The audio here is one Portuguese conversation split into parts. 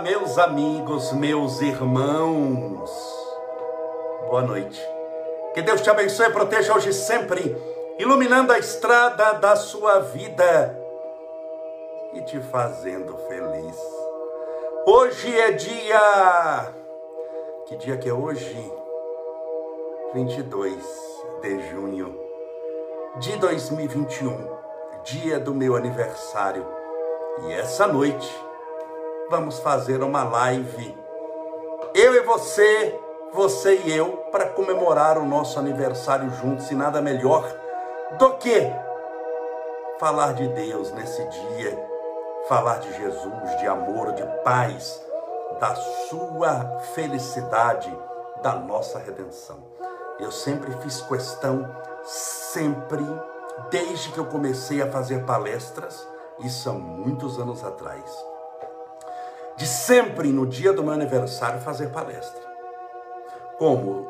Meus amigos, meus irmãos. Boa noite. Que Deus te abençoe e proteja hoje sempre, iluminando a estrada da sua vida e te fazendo feliz. Hoje é dia. Que dia que é hoje? 22 de junho de 2021, dia do meu aniversário. E essa noite vamos fazer uma live. Eu e você, você e eu, para comemorar o nosso aniversário juntos e nada melhor do que falar de Deus nesse dia, falar de Jesus, de amor, de paz, da sua felicidade, da nossa redenção. Eu sempre fiz questão, sempre, desde que eu comecei a fazer palestras, isso há muitos anos atrás de sempre no dia do meu aniversário fazer palestra. Como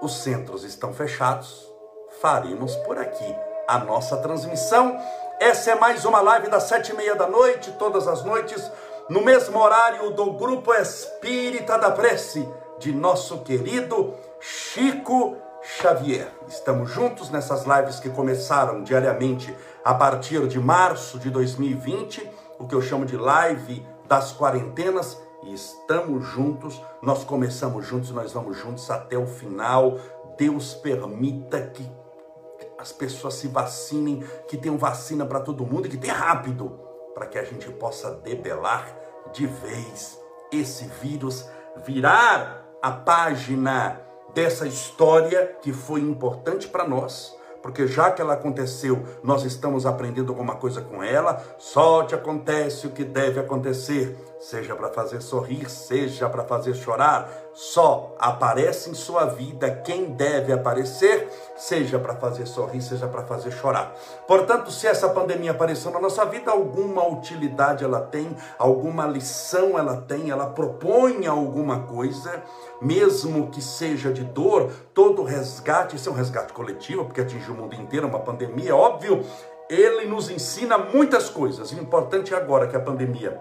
os centros estão fechados, faremos por aqui a nossa transmissão. Essa é mais uma live das sete e meia da noite, todas as noites, no mesmo horário do Grupo Espírita da Prece, de nosso querido Chico Xavier. Estamos juntos nessas lives que começaram diariamente a partir de março de 2020, o que eu chamo de live das quarentenas e estamos juntos, nós começamos juntos, nós vamos juntos até o final. Deus permita que as pessoas se vacinem, que tenham vacina para todo mundo e que tenha rápido, para que a gente possa debelar de vez esse vírus, virar a página dessa história que foi importante para nós porque já que ela aconteceu, nós estamos aprendendo alguma coisa com ela. Só te acontece o que deve acontecer, seja para fazer sorrir, seja para fazer chorar. Só aparece em sua vida quem deve aparecer, seja para fazer sorrir, seja para fazer chorar. Portanto, se essa pandemia apareceu na nossa vida, alguma utilidade ela tem, alguma lição ela tem, ela propõe alguma coisa mesmo que seja de dor, todo resgate, isso é um resgate coletivo, porque atingiu o mundo inteiro, uma pandemia, é óbvio, ele nos ensina muitas coisas. O importante é agora que a pandemia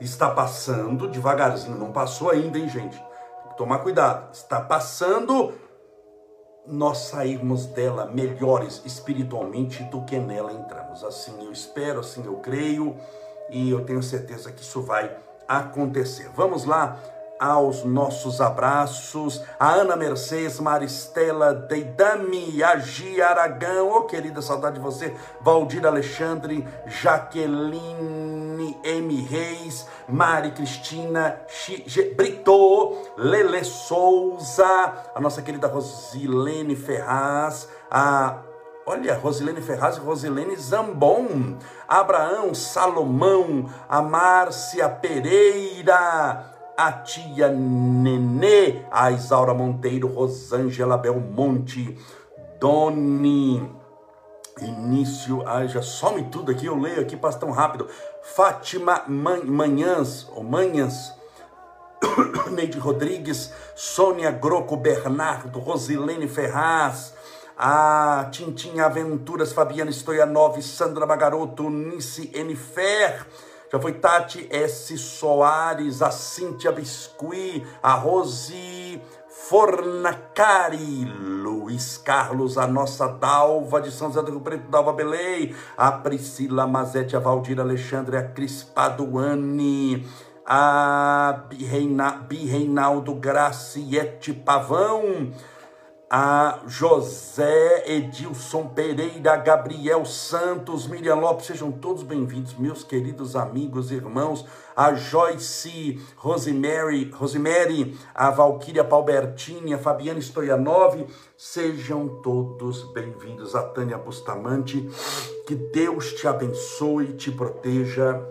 está passando devagarzinho, não passou ainda, hein, gente? Tem que tomar cuidado. Está passando, nós sairmos dela melhores espiritualmente do que nela entramos. Assim eu espero, assim eu creio e eu tenho certeza que isso vai acontecer. Vamos lá aos nossos abraços, a Ana Mercedes, Maristela Deidami, a Gia Aragão, oh querida, saudade de você, Valdir Alexandre, Jaqueline M. Reis, Mari Cristina. Brito, Lele Souza, a nossa querida Rosilene Ferraz, a Olha, Rosilene Ferraz e Rosilene Zambon, Abraão Salomão, a Márcia Pereira, a tia Nenê, a Isaura Monteiro, Rosângela Belmonte, Doni, Início, ai, já some tudo aqui, eu leio aqui, passa tão rápido. Fátima Man, Manhãs, ou Manhãs, Neide Rodrigues, Sônia Groco Bernardo, Rosilene Ferraz, a Tintin Aventuras, Fabiana Stoianov, Sandra Magaroto, Nice Enifer, já foi Tati S. Soares, a Cíntia Biscuit, a Rose Fornacari, Luiz Carlos, a nossa Dalva de São José do Rio Preto, Dalva Belém, a Priscila Mazete, a Valdir Alexandre, a Cris Paduani, a Birreinaldo Graciete Pavão, a José Edilson Pereira, Gabriel Santos, Miriam Lopes, sejam todos bem-vindos, meus queridos amigos, irmãos, a Joyce Rosemary, Rosemary a Valquíria Palbertini, a Fabiana Stoianov, sejam todos bem-vindos, a Tânia Bustamante, que Deus te abençoe, te proteja,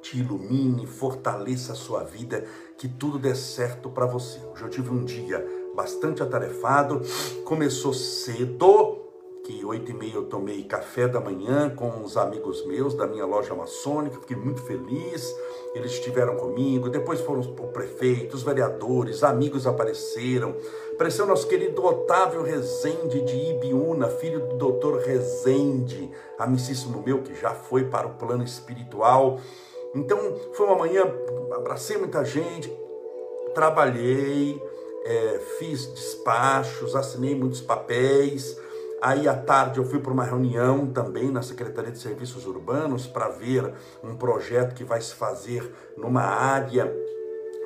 te ilumine, fortaleça a sua vida, que tudo dê certo para você. Hoje eu tive um dia bastante atarefado. Começou cedo, que oito e meia eu tomei café da manhã com os amigos meus da minha loja maçônica, fiquei muito feliz. Eles estiveram comigo, depois foram o prefeito, os vereadores, amigos apareceram. Apareceu nosso querido Otávio Rezende de Ibiúna, filho do doutor Rezende, amicíssimo meu que já foi para o plano espiritual. Então foi uma manhã, abracei muita gente, trabalhei, é, fiz despachos, assinei muitos papéis. Aí à tarde eu fui para uma reunião também na Secretaria de Serviços Urbanos para ver um projeto que vai se fazer numa área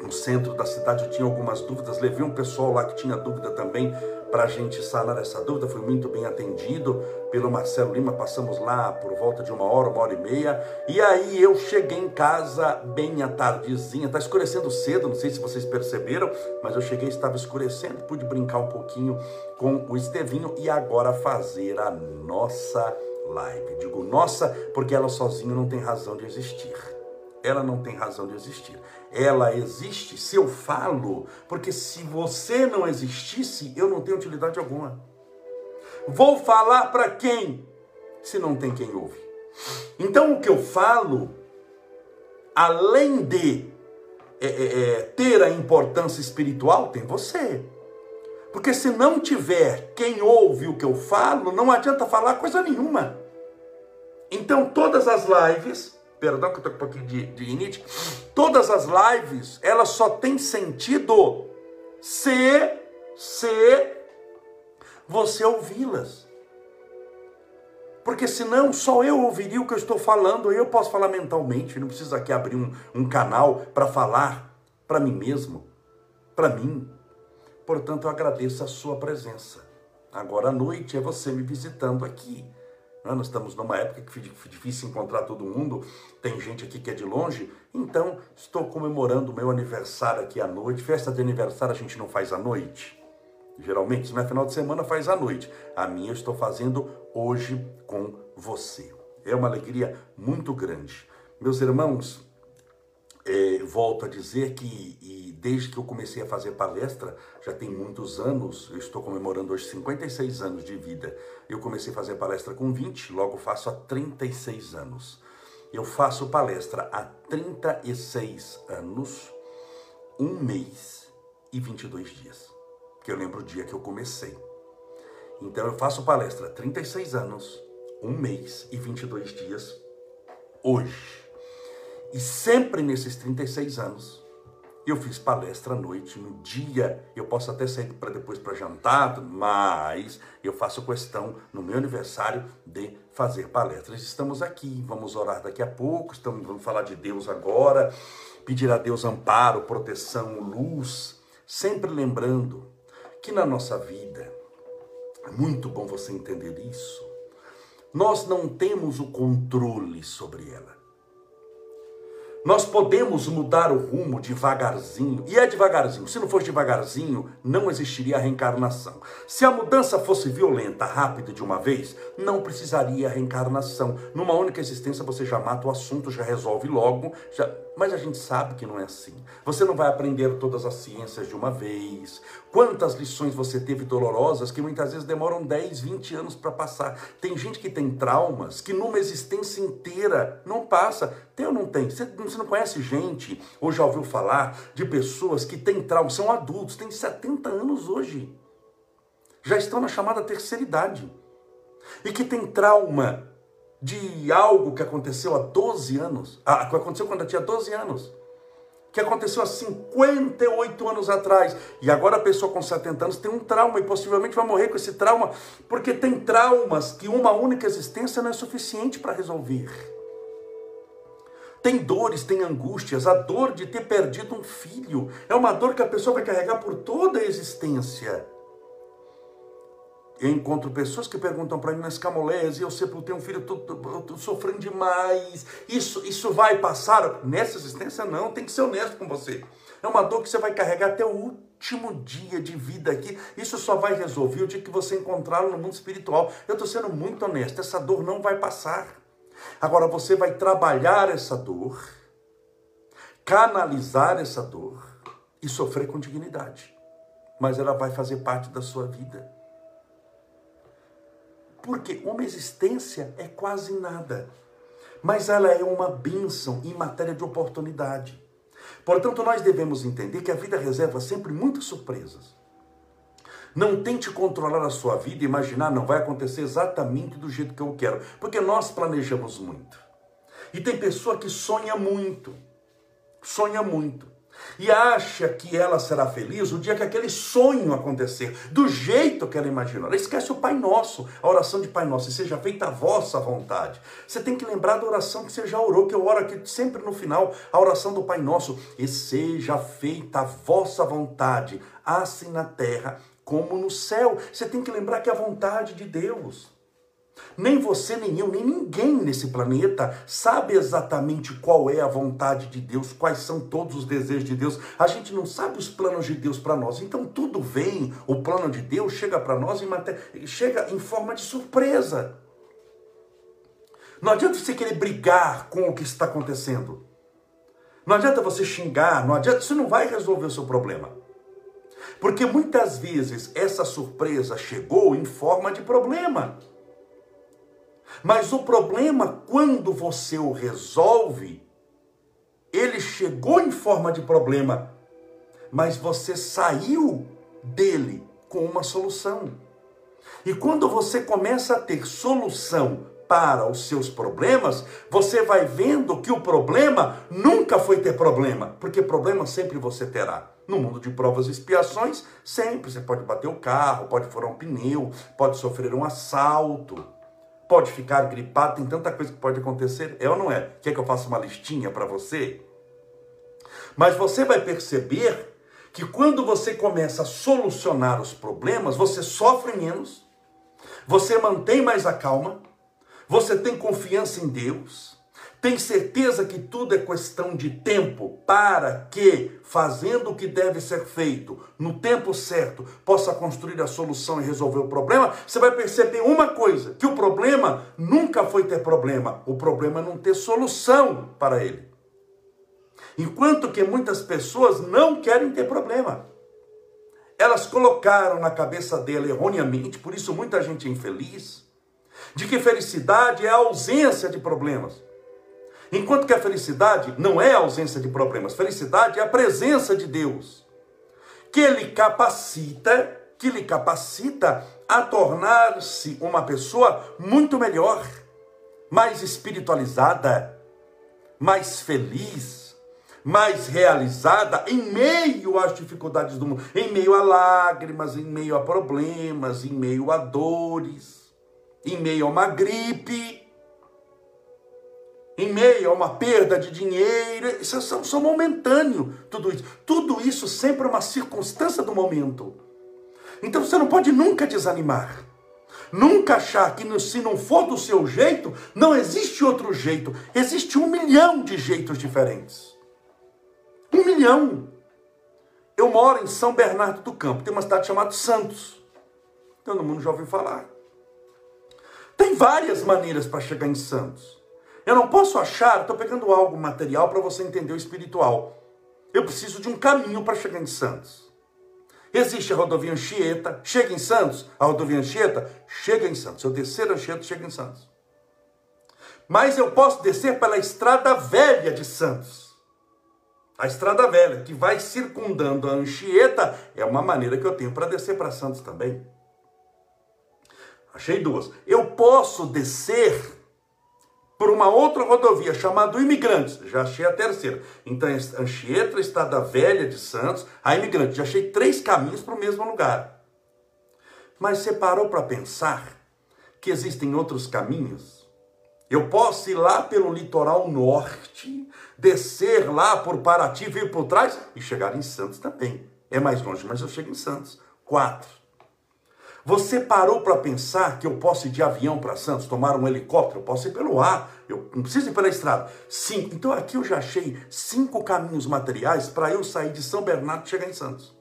no centro da cidade. Eu tinha algumas dúvidas, levei um pessoal lá que tinha dúvida também para a gente sanar essa dúvida. Fui muito bem atendido pelo Marcelo Lima. Passamos lá por volta de uma hora, uma hora e meia. E aí eu cheguei em casa bem à tardezinha. Está escurecendo cedo, não sei se vocês perceberam, mas eu cheguei, estava escurecendo. Pude brincar um pouquinho com o Estevinho e agora fazer a nossa live. Digo nossa, porque ela sozinha não tem razão de existir ela não tem razão de existir. Ela existe se eu falo, porque se você não existisse, eu não tenho utilidade alguma. Vou falar para quem? Se não tem quem ouve. Então o que eu falo, além de é, é, é ter a importância espiritual, tem você. Porque se não tiver quem ouve o que eu falo, não adianta falar coisa nenhuma. Então todas as lives perdão que eu tô com um pouquinho de, de rinite, todas as lives, elas só têm sentido se, se você ouvi-las. Porque senão só eu ouviria o que eu estou falando, eu posso falar mentalmente, não preciso aqui abrir um, um canal para falar para mim mesmo, para mim. Portanto, eu agradeço a sua presença. Agora à noite é você me visitando aqui. Né? Nós estamos numa época que foi difícil encontrar todo mundo, tem gente aqui que é de longe, então estou comemorando o meu aniversário aqui à noite. Festa de aniversário a gente não faz à noite. Geralmente, se não é final de semana, faz à noite. A minha eu estou fazendo hoje com você. É uma alegria muito grande. Meus irmãos, é, volto a dizer que desde que eu comecei a fazer palestra, já tem muitos anos, eu estou comemorando hoje 56 anos de vida. Eu comecei a fazer palestra com 20, logo faço há 36 anos. Eu faço palestra há 36 anos, um mês e 22 dias. Que eu lembro o dia que eu comecei. Então eu faço palestra há 36 anos, um mês e 22 dias hoje. E sempre nesses 36 anos, eu fiz palestra à noite, no dia, eu posso até sair para depois para jantar, mas eu faço questão no meu aniversário de fazer palestras. Estamos aqui, vamos orar daqui a pouco, estamos, vamos falar de Deus agora, pedir a Deus amparo, proteção, luz, sempre lembrando que na nossa vida, é muito bom você entender isso, nós não temos o controle sobre ela. Nós podemos mudar o rumo devagarzinho, e é devagarzinho. Se não fosse devagarzinho, não existiria a reencarnação. Se a mudança fosse violenta, rápida de uma vez, não precisaria reencarnação. Numa única existência você já mata o assunto, já resolve logo, já... mas a gente sabe que não é assim. Você não vai aprender todas as ciências de uma vez. Quantas lições você teve dolorosas que muitas vezes demoram 10, 20 anos para passar. Tem gente que tem traumas que numa existência inteira não passa. Tem ou não tem? Você, não conhece gente, ou já ouviu falar, de pessoas que têm trauma, são adultos, têm 70 anos hoje. Já estão na chamada terceira idade. E que tem trauma de algo que aconteceu há 12 anos. Ah, que aconteceu quando eu tinha 12 anos. Que aconteceu há 58 anos atrás. E agora a pessoa com 70 anos tem um trauma e possivelmente vai morrer com esse trauma, porque tem traumas que uma única existência não é suficiente para resolver. Tem dores, tem angústias. A dor de ter perdido um filho é uma dor que a pessoa vai carregar por toda a existência. Eu encontro pessoas que perguntam para mim nas camolés, eu tenho um filho, eu estou sofrendo demais. Isso, isso vai passar? Nessa existência, não. Tem que ser honesto com você. É uma dor que você vai carregar até o último dia de vida aqui. Isso só vai resolver o dia que você encontrá-lo no mundo espiritual. Eu estou sendo muito honesto. Essa dor não vai passar. Agora você vai trabalhar essa dor, canalizar essa dor e sofrer com dignidade. Mas ela vai fazer parte da sua vida. Porque uma existência é quase nada, mas ela é uma bênção em matéria de oportunidade. Portanto, nós devemos entender que a vida reserva sempre muitas surpresas. Não tente controlar a sua vida e imaginar, não vai acontecer exatamente do jeito que eu quero, porque nós planejamos muito. E tem pessoa que sonha muito, sonha muito e acha que ela será feliz o dia que aquele sonho acontecer, do jeito que ela imaginou. Ela esquece o Pai Nosso, a oração de Pai Nosso, e seja feita a vossa vontade. Você tem que lembrar da oração que você já orou, que eu oro aqui sempre no final, a oração do Pai Nosso, e seja feita a vossa vontade, assim na terra como no céu. Você tem que lembrar que é a vontade de Deus. Nem você, nem eu, nem ninguém nesse planeta sabe exatamente qual é a vontade de Deus, quais são todos os desejos de Deus. A gente não sabe os planos de Deus para nós. Então tudo vem, o plano de Deus chega para nós em chega em forma de surpresa. Não adianta você querer brigar com o que está acontecendo. Não adianta você xingar, não adianta, isso não vai resolver o seu problema. Porque muitas vezes essa surpresa chegou em forma de problema. Mas o problema, quando você o resolve, ele chegou em forma de problema, mas você saiu dele com uma solução. E quando você começa a ter solução para os seus problemas, você vai vendo que o problema nunca foi ter problema, porque problema sempre você terá. No mundo de provas e expiações, sempre você pode bater o carro, pode furar um pneu, pode sofrer um assalto pode ficar gripado, tem tanta coisa que pode acontecer, é ou não é? Quer que eu faça uma listinha para você? Mas você vai perceber que quando você começa a solucionar os problemas, você sofre menos, você mantém mais a calma, você tem confiança em Deus, tem certeza que tudo é questão de tempo para que, fazendo o que deve ser feito no tempo certo, possa construir a solução e resolver o problema? Você vai perceber uma coisa: que o problema nunca foi ter problema, o problema é não ter solução para ele. Enquanto que muitas pessoas não querem ter problema. Elas colocaram na cabeça dela erroneamente, por isso muita gente é infeliz, de que felicidade é a ausência de problemas. Enquanto que a felicidade não é a ausência de problemas, felicidade é a presença de Deus, que lhe capacita, que lhe capacita a tornar-se uma pessoa muito melhor, mais espiritualizada, mais feliz, mais realizada em meio às dificuldades do mundo, em meio a lágrimas, em meio a problemas, em meio a dores, em meio a uma gripe em meio a uma perda de dinheiro, isso é só, só momentâneo, tudo isso. Tudo isso sempre é uma circunstância do momento. Então você não pode nunca desanimar. Nunca achar que se não for do seu jeito, não existe outro jeito. Existe um milhão de jeitos diferentes. Um milhão. Eu moro em São Bernardo do Campo, tem uma cidade chamada Santos. Todo mundo já ouviu falar. Tem várias maneiras para chegar em Santos. Eu não posso achar, estou pegando algo material para você entender o espiritual. Eu preciso de um caminho para chegar em Santos. Existe a rodovia Anchieta, chega em Santos. A rodovia Anchieta chega em Santos. Eu descer Anchieta, chega em Santos. Mas eu posso descer pela estrada velha de Santos. A estrada velha, que vai circundando a Anchieta, é uma maneira que eu tenho para descer para Santos também. Achei duas. Eu posso descer por uma outra rodovia chamada Imigrantes. Já achei a terceira. Então, Anchieta, Estrada Velha de Santos, a Imigrantes. Já achei três caminhos para o mesmo lugar. Mas você parou para pensar que existem outros caminhos? Eu posso ir lá pelo litoral norte, descer lá por Paraty, vir por trás e chegar em Santos também. É mais longe, mas eu chego em Santos. Quatro. Você parou para pensar que eu posso ir de avião para Santos, tomar um helicóptero, eu posso ir pelo ar, eu não preciso ir pela estrada. Cinco. Então aqui eu já achei cinco caminhos materiais para eu sair de São Bernardo e chegar em Santos.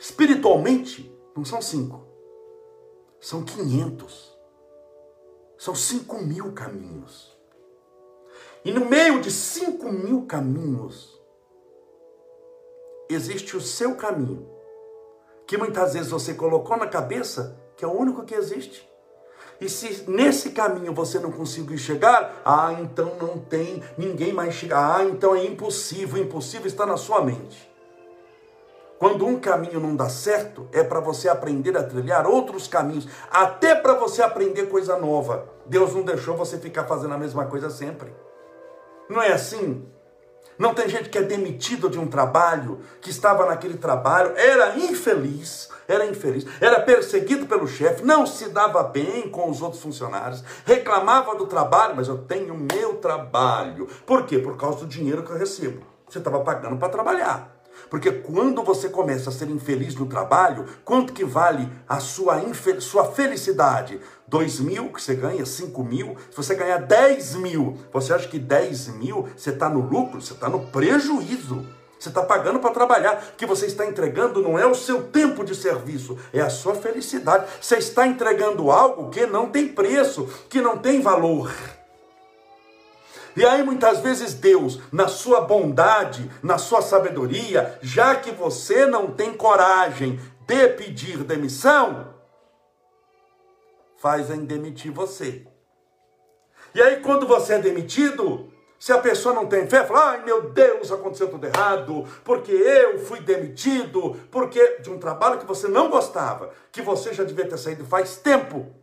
Espiritualmente, não são cinco, são quinhentos. São cinco mil caminhos. E no meio de cinco mil caminhos, existe o seu caminho que muitas vezes você colocou na cabeça que é o único que existe. E se nesse caminho você não conseguir chegar, ah, então não tem ninguém mais chegar. Ah, então é impossível. Impossível está na sua mente. Quando um caminho não dá certo, é para você aprender a trilhar outros caminhos, até para você aprender coisa nova. Deus não deixou você ficar fazendo a mesma coisa sempre. Não é assim? Não tem gente que é demitido de um trabalho, que estava naquele trabalho, era infeliz, era infeliz, era perseguido pelo chefe, não se dava bem com os outros funcionários, reclamava do trabalho, mas eu tenho meu trabalho. Por quê? Por causa do dinheiro que eu recebo. Você estava pagando para trabalhar. Porque quando você começa a ser infeliz no trabalho, quanto que vale a sua, sua felicidade? 2 mil que você ganha, 5 mil. Se você ganhar 10 mil, você acha que 10 mil você está no lucro? Você está no prejuízo. Você está pagando para trabalhar. O que você está entregando não é o seu tempo de serviço, é a sua felicidade. Você está entregando algo que não tem preço, que não tem valor. E aí muitas vezes Deus, na sua bondade, na sua sabedoria, já que você não tem coragem de pedir demissão, faz em demitir você. E aí quando você é demitido, se a pessoa não tem fé, fala: ai meu Deus, aconteceu tudo errado, porque eu fui demitido, porque de um trabalho que você não gostava, que você já devia ter saído faz tempo.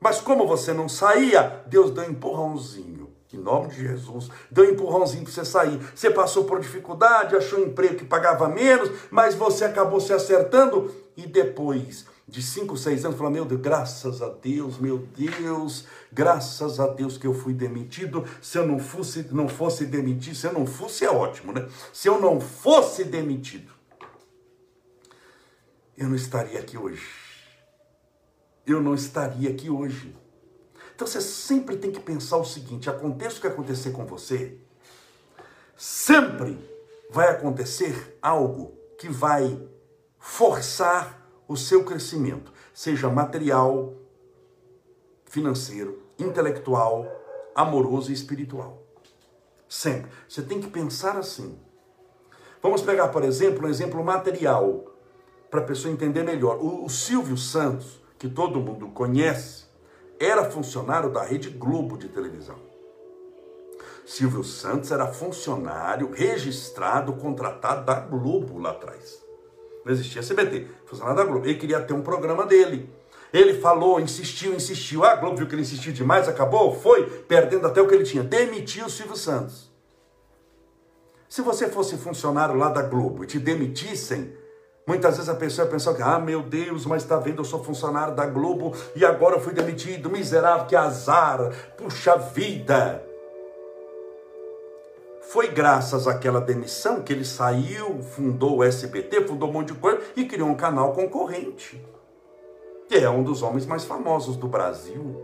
Mas como você não saía, Deus deu um empurrãozinho. Em nome de Jesus. Deu um empurrãozinho para você sair. Você passou por dificuldade, achou um emprego que pagava menos, mas você acabou se acertando e depois de cinco, seis anos, falou: Meu Deus, graças a Deus, meu Deus, graças a Deus que eu fui demitido. Se eu não fosse, não fosse demitido, se eu não fosse, é ótimo, né? Se eu não fosse demitido, eu não estaria aqui hoje. Eu não estaria aqui hoje. Então você sempre tem que pensar o seguinte: aconteça o que acontecer com você, sempre vai acontecer algo que vai forçar o seu crescimento, seja material, financeiro, intelectual, amoroso e espiritual. Sempre. Você tem que pensar assim. Vamos pegar, por exemplo, um exemplo material, para a pessoa entender melhor. O, o Silvio Santos, que todo mundo conhece, era funcionário da Rede Globo de televisão. Silvio Santos era funcionário registrado, contratado da Globo lá atrás. Não existia CBT, funcionário da Globo. Ele queria ter um programa dele. Ele falou, insistiu, insistiu. A Globo viu que ele insistiu demais, acabou, foi, perdendo até o que ele tinha. Demitiu o Silvio Santos. Se você fosse funcionário lá da Globo e te demitissem, Muitas vezes a pessoa pensa que, ah, meu Deus, mas está vendo, eu sou funcionário da Globo e agora eu fui demitido, miserável, que azar, puxa vida. Foi graças àquela demissão que ele saiu, fundou o SBT, fundou um monte de coisa e criou um canal concorrente. Que é um dos homens mais famosos do Brasil.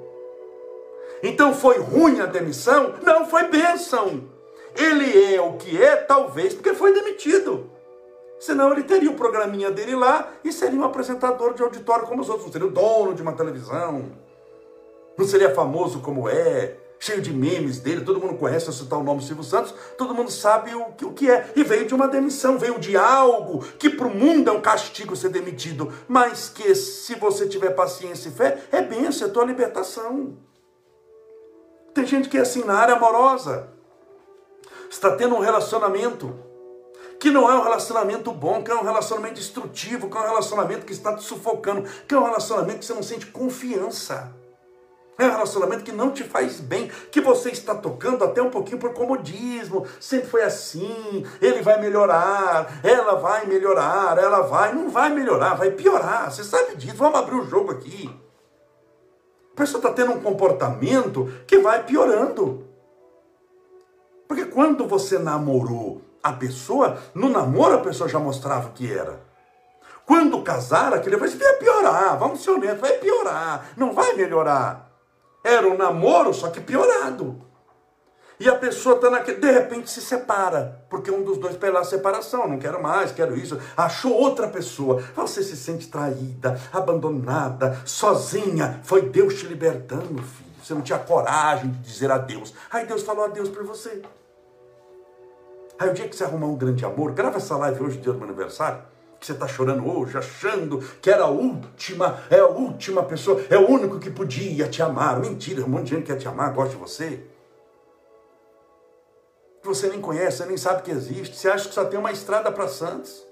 Então foi ruim a demissão? Não, foi bênção. Ele é o que é, talvez, porque foi demitido. Senão ele teria o programinha dele lá e seria um apresentador de auditório como os outros. Não seria o dono de uma televisão. Não seria famoso como é. Cheio de memes dele, todo mundo conhece, eu citar o nome Silvio Santos, todo mundo sabe o que, o que é. E veio de uma demissão, veio de algo que para o mundo é um castigo ser demitido, mas que se você tiver paciência e fé, é bênção, é tua libertação. Tem gente que é assim na área amorosa, está tendo um relacionamento, que não é um relacionamento bom, que é um relacionamento destrutivo, que é um relacionamento que está te sufocando, que é um relacionamento que você não sente confiança. É um relacionamento que não te faz bem, que você está tocando até um pouquinho por comodismo. Sempre foi assim, ele vai melhorar, ela vai melhorar, ela vai, não vai melhorar, vai piorar. Você sabe disso, vamos abrir o jogo aqui. A pessoa está tendo um comportamento que vai piorando. Porque quando você namorou a pessoa, no namoro a pessoa já mostrava o que era. Quando casar, aquele vai piorar, vamos ser honestos, vai piorar, não vai melhorar. Era um namoro, só que piorado. E a pessoa está naquele, de repente se separa, porque um dos dois pela separação, não quero mais, quero isso, achou outra pessoa. Você se sente traída, abandonada, sozinha. Foi Deus te libertando, filho. Você não tinha coragem de dizer adeus. Aí Deus falou adeus para você. Aí o dia que você arrumar um grande amor, grava essa live hoje, dia do meu aniversário, que você está chorando hoje, achando que era a última, é a última pessoa, é o único que podia te amar. Mentira, um monte de gente quer te amar, gosta de você. Você nem conhece, você nem sabe que existe. Você acha que só tem uma estrada para Santos.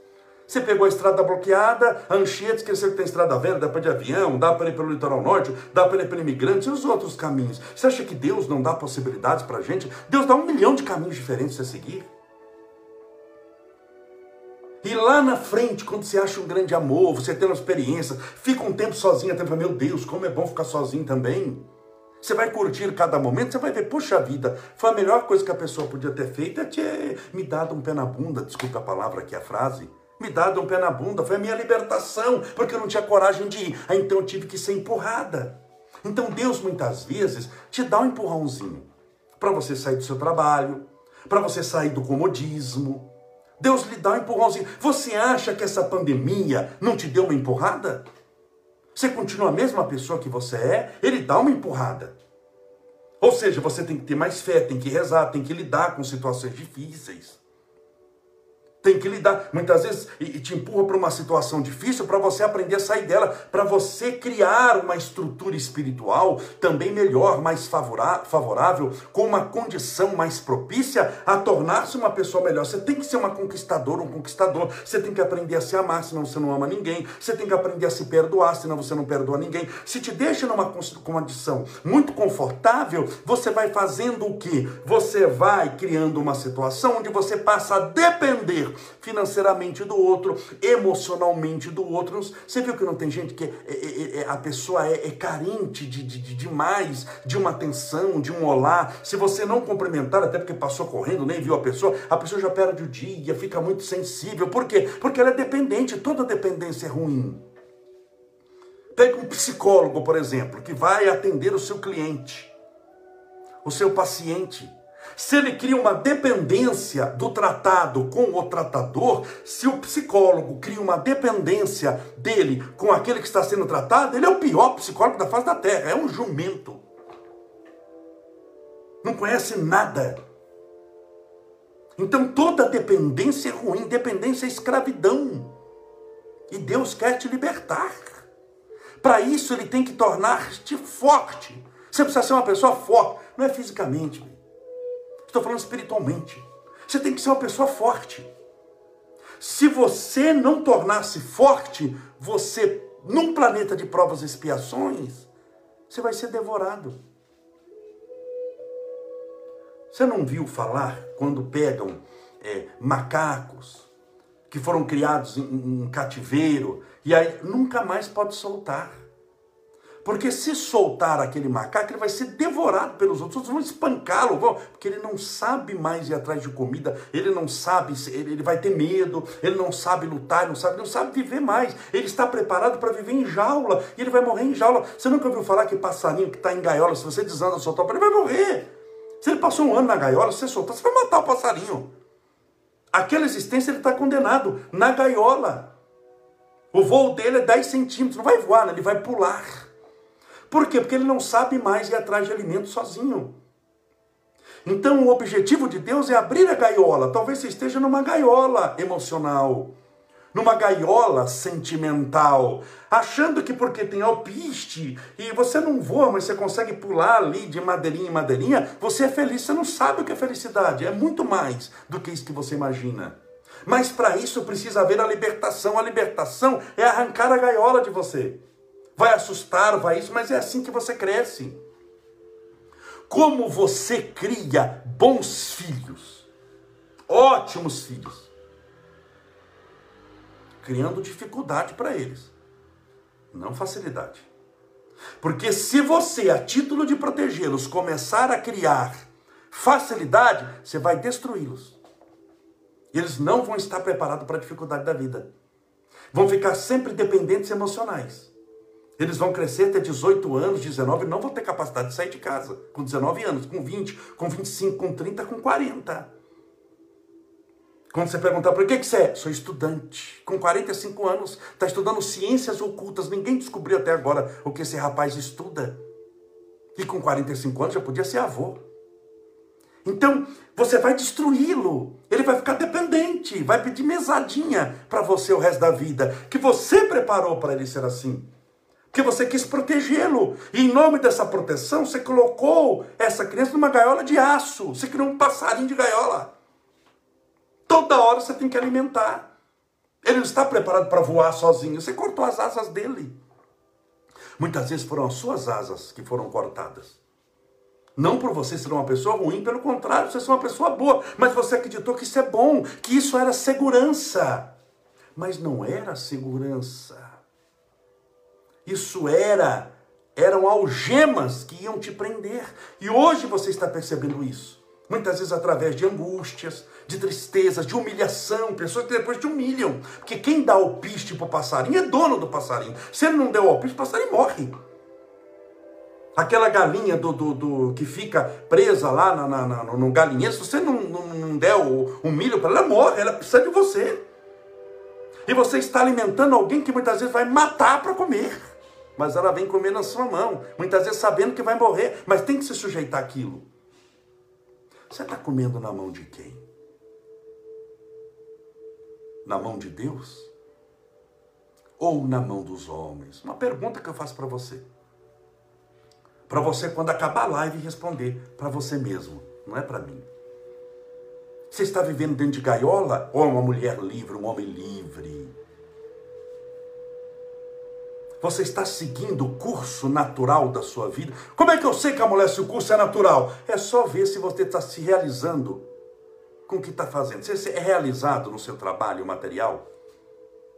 Você pegou a estrada bloqueada, a Anchieta esqueceu que tem estrada velha, dá para de avião, dá para ir pelo litoral norte, dá para ir pelo imigrante e os outros caminhos. Você acha que Deus não dá possibilidades para gente? Deus dá um milhão de caminhos diferentes a seguir. E lá na frente, quando você acha um grande amor, você tem uma experiência, fica um tempo sozinho, até para meu Deus, como é bom ficar sozinho também. Você vai curtir cada momento, você vai ver, puxa vida, foi a melhor coisa que a pessoa podia ter feito é ter me dado um pé na bunda, desculpa a palavra aqui, a frase. Me dado um pé na bunda, foi a minha libertação, porque eu não tinha coragem de ir. Aí então eu tive que ser empurrada. Então Deus muitas vezes te dá um empurrãozinho para você sair do seu trabalho, para você sair do comodismo. Deus lhe dá um empurrãozinho. Você acha que essa pandemia não te deu uma empurrada? Você continua a mesma pessoa que você é, ele dá uma empurrada. Ou seja, você tem que ter mais fé, tem que rezar, tem que lidar com situações difíceis tem que lidar. Muitas vezes e te empurra para uma situação difícil para você aprender a sair dela, para você criar uma estrutura espiritual também melhor, mais favorável, com uma condição mais propícia a tornar-se uma pessoa melhor. Você tem que ser uma conquistadora, um conquistador. Você tem que aprender a se amar, senão você não ama ninguém. Você tem que aprender a se perdoar, senão você não perdoa ninguém. Se te deixa numa condição muito confortável, você vai fazendo o que? Você vai criando uma situação onde você passa a depender financeiramente do outro, emocionalmente do outro. Você viu que não tem gente que é, é, é, é a pessoa é, é carente de, de, de, demais, de uma atenção, de um olá. Se você não cumprimentar, até porque passou correndo, nem viu a pessoa, a pessoa já perde o dia, fica muito sensível. Por quê? Porque ela é dependente, toda dependência é ruim. Pega um psicólogo, por exemplo, que vai atender o seu cliente, o seu paciente se ele cria uma dependência do tratado com o tratador, se o psicólogo cria uma dependência dele com aquele que está sendo tratado, ele é o pior psicólogo da face da terra, é um jumento. Não conhece nada. Então toda dependência é ruim, dependência é escravidão. E Deus quer te libertar. Para isso ele tem que tornar-te forte. Você precisa ser uma pessoa forte, não é fisicamente. Estou falando espiritualmente. Você tem que ser uma pessoa forte. Se você não tornar-se forte, você, num planeta de provas e expiações, você vai ser devorado. Você não viu falar quando pegam é, macacos que foram criados em, em cativeiro e aí nunca mais pode soltar? Porque se soltar aquele macaco, ele vai ser devorado pelos outros, outros vão espancá-lo, porque ele não sabe mais ir atrás de comida, ele não sabe, ele vai ter medo, ele não sabe lutar, ele não sabe, não sabe viver mais. Ele está preparado para viver em jaula, e ele vai morrer em jaula. Você nunca ouviu falar que passarinho que está em gaiola, se você desanda soltar ele vai morrer. Se ele passou um ano na gaiola, se você soltar, você vai matar o passarinho. Aquela existência ele está condenado na gaiola. O voo dele é 10 centímetros, não vai voar, né? ele vai pular. Por quê? Porque ele não sabe mais ir atrás de alimento sozinho. Então o objetivo de Deus é abrir a gaiola. Talvez você esteja numa gaiola emocional, numa gaiola sentimental, achando que porque tem alpiste e você não voa, mas você consegue pular ali de madeirinha em madeirinha, você é feliz. Você não sabe o que é felicidade. É muito mais do que isso que você imagina. Mas para isso precisa haver a libertação. A libertação é arrancar a gaiola de você vai assustar, vai isso, mas é assim que você cresce. Como você cria bons filhos, ótimos filhos, criando dificuldade para eles, não facilidade. Porque se você, a título de protegê-los, começar a criar facilidade, você vai destruí-los. Eles não vão estar preparados para a dificuldade da vida. Vão ficar sempre dependentes emocionais. Eles vão crescer até 18 anos, 19, não vão ter capacidade de sair de casa. Com 19 anos, com 20, com 25, com 30, com 40. Quando você perguntar por que, que você é? Sou estudante. Com 45 anos, está estudando ciências ocultas. Ninguém descobriu até agora o que esse rapaz estuda. E com 45 anos já podia ser avô. Então, você vai destruí-lo. Ele vai ficar dependente, vai pedir mesadinha para você o resto da vida, que você preparou para ele ser assim porque você quis protegê-lo. E em nome dessa proteção, você colocou essa criança numa gaiola de aço. Você criou um passarinho de gaiola. Toda hora você tem que alimentar. Ele não está preparado para voar sozinho. Você cortou as asas dele. Muitas vezes foram as suas asas que foram cortadas. Não por você ser uma pessoa ruim, pelo contrário, você é uma pessoa boa. Mas você acreditou que isso é bom, que isso era segurança. Mas não era segurança. Isso era, eram algemas que iam te prender. E hoje você está percebendo isso. Muitas vezes através de angústias, de tristezas, de humilhação, pessoas que depois te humilham. Porque quem dá alpiste para o passarinho é dono do passarinho. Se ele não der o alpiste, o passarinho morre. Aquela galinha do, do, do, que fica presa lá na, na, na, no galinheiro, se você não, não, não der o, o milho para ela, ela morre, ela precisa de você. E você está alimentando alguém que muitas vezes vai matar para comer. Mas ela vem comer na sua mão, muitas vezes sabendo que vai morrer, mas tem que se sujeitar àquilo. Você está comendo na mão de quem? Na mão de Deus? Ou na mão dos homens? Uma pergunta que eu faço para você. Para você, quando acabar a live, responder para você mesmo, não é para mim. Você está vivendo dentro de gaiola ou é uma mulher livre, um homem livre? Você está seguindo o curso natural da sua vida? Como é que eu sei que a se o curso é natural? É só ver se você está se realizando com o que está fazendo. Você é realizado no seu trabalho material?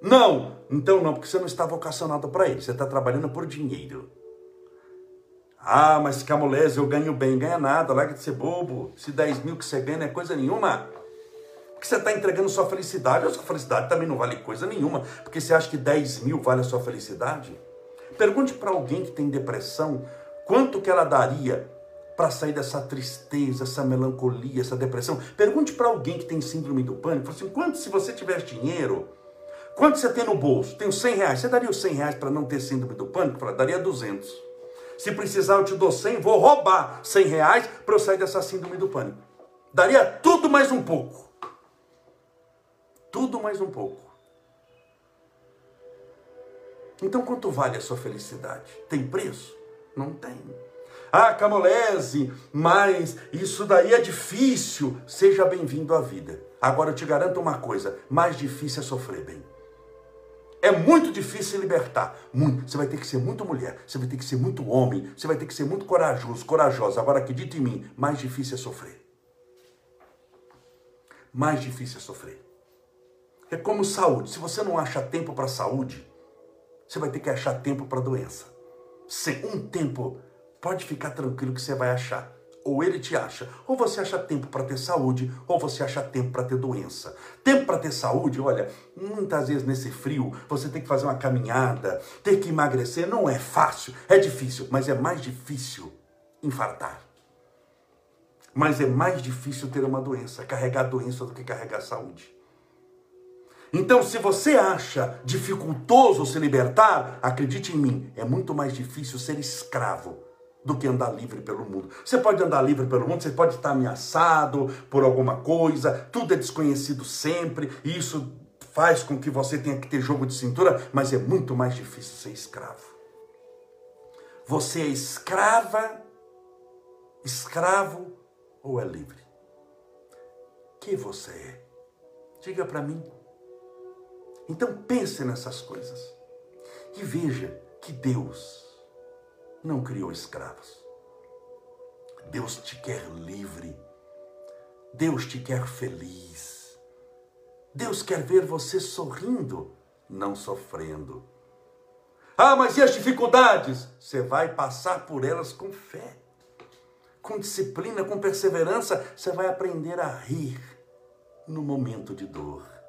Não! Então não, porque você não está vocacionado para ele. Você está trabalhando por dinheiro. Ah, mas Camolese, eu ganho bem. Ganha nada, larga de ser bobo. Se 10 mil que você ganha não é coisa nenhuma. Porque você está entregando sua felicidade. A sua felicidade também não vale coisa nenhuma. Porque você acha que 10 mil vale a sua felicidade? Pergunte para alguém que tem depressão quanto que ela daria para sair dessa tristeza, essa melancolia, essa depressão. Pergunte para alguém que tem síndrome do pânico. Assim, quanto se você tivesse dinheiro, quanto você tem no bolso? Tenho 100 reais. Você daria os 100 reais para não ter síndrome do pânico? Fala, daria 200. Se precisar, eu te dou 100, vou roubar 100 reais para eu sair dessa síndrome do pânico. Daria tudo mais um pouco. Tudo mais um pouco. Então, quanto vale a sua felicidade? Tem preço? Não tem. Ah, Camolese, mas isso daí é difícil. Seja bem-vindo à vida. Agora eu te garanto uma coisa: mais difícil é sofrer bem. É muito difícil se libertar. Muito. Você vai ter que ser muito mulher, você vai ter que ser muito homem, você vai ter que ser muito corajoso, corajosa. Agora acredite em mim, mais difícil é sofrer. Mais difícil é sofrer. É como saúde. Se você não acha tempo para saúde, você vai ter que achar tempo para doença. Se um tempo, pode ficar tranquilo que você vai achar ou ele te acha. Ou você acha tempo para ter saúde, ou você acha tempo para ter doença. Tempo para ter saúde, olha, muitas vezes nesse frio você tem que fazer uma caminhada, ter que emagrecer, não é fácil, é difícil, mas é mais difícil infartar. Mas é mais difícil ter uma doença, carregar doença do que carregar saúde. Então, se você acha dificultoso se libertar, acredite em mim, é muito mais difícil ser escravo do que andar livre pelo mundo. Você pode andar livre pelo mundo, você pode estar ameaçado por alguma coisa, tudo é desconhecido sempre, e isso faz com que você tenha que ter jogo de cintura, mas é muito mais difícil ser escravo. Você é escrava, escravo ou é livre? Que você é? Diga para mim. Então pense nessas coisas e veja que Deus não criou escravos. Deus te quer livre. Deus te quer feliz. Deus quer ver você sorrindo, não sofrendo. Ah, mas e as dificuldades? Você vai passar por elas com fé, com disciplina, com perseverança. Você vai aprender a rir no momento de dor.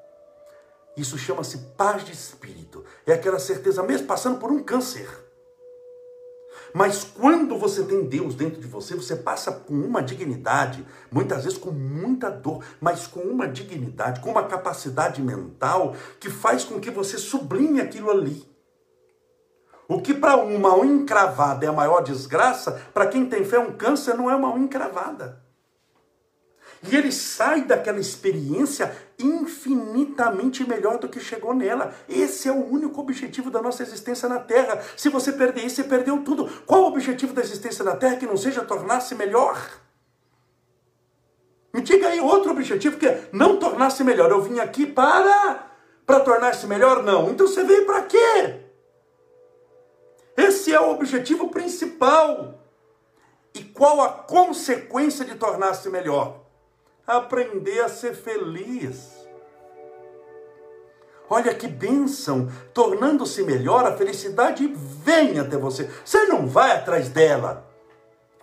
Isso chama-se paz de espírito. É aquela certeza, mesmo passando por um câncer mas quando você tem Deus dentro de você, você passa com uma dignidade, muitas vezes com muita dor, mas com uma dignidade, com uma capacidade mental que faz com que você sublime aquilo ali. O que para uma unha encravada é a maior desgraça, para quem tem fé, um câncer não é uma encravada. E ele sai daquela experiência infinitamente melhor do que chegou nela. Esse é o único objetivo da nossa existência na Terra. Se você perder isso, você perdeu tudo. Qual o objetivo da existência na Terra que não seja tornar-se melhor? Me diga aí outro objetivo que é não tornar-se melhor. Eu vim aqui para Para tornar-se melhor? Não. Então você veio para quê? Esse é o objetivo principal. E qual a consequência de tornar-se melhor? Aprender a ser feliz. Olha que bênção! Tornando-se melhor, a felicidade vem até você. Você não vai atrás dela.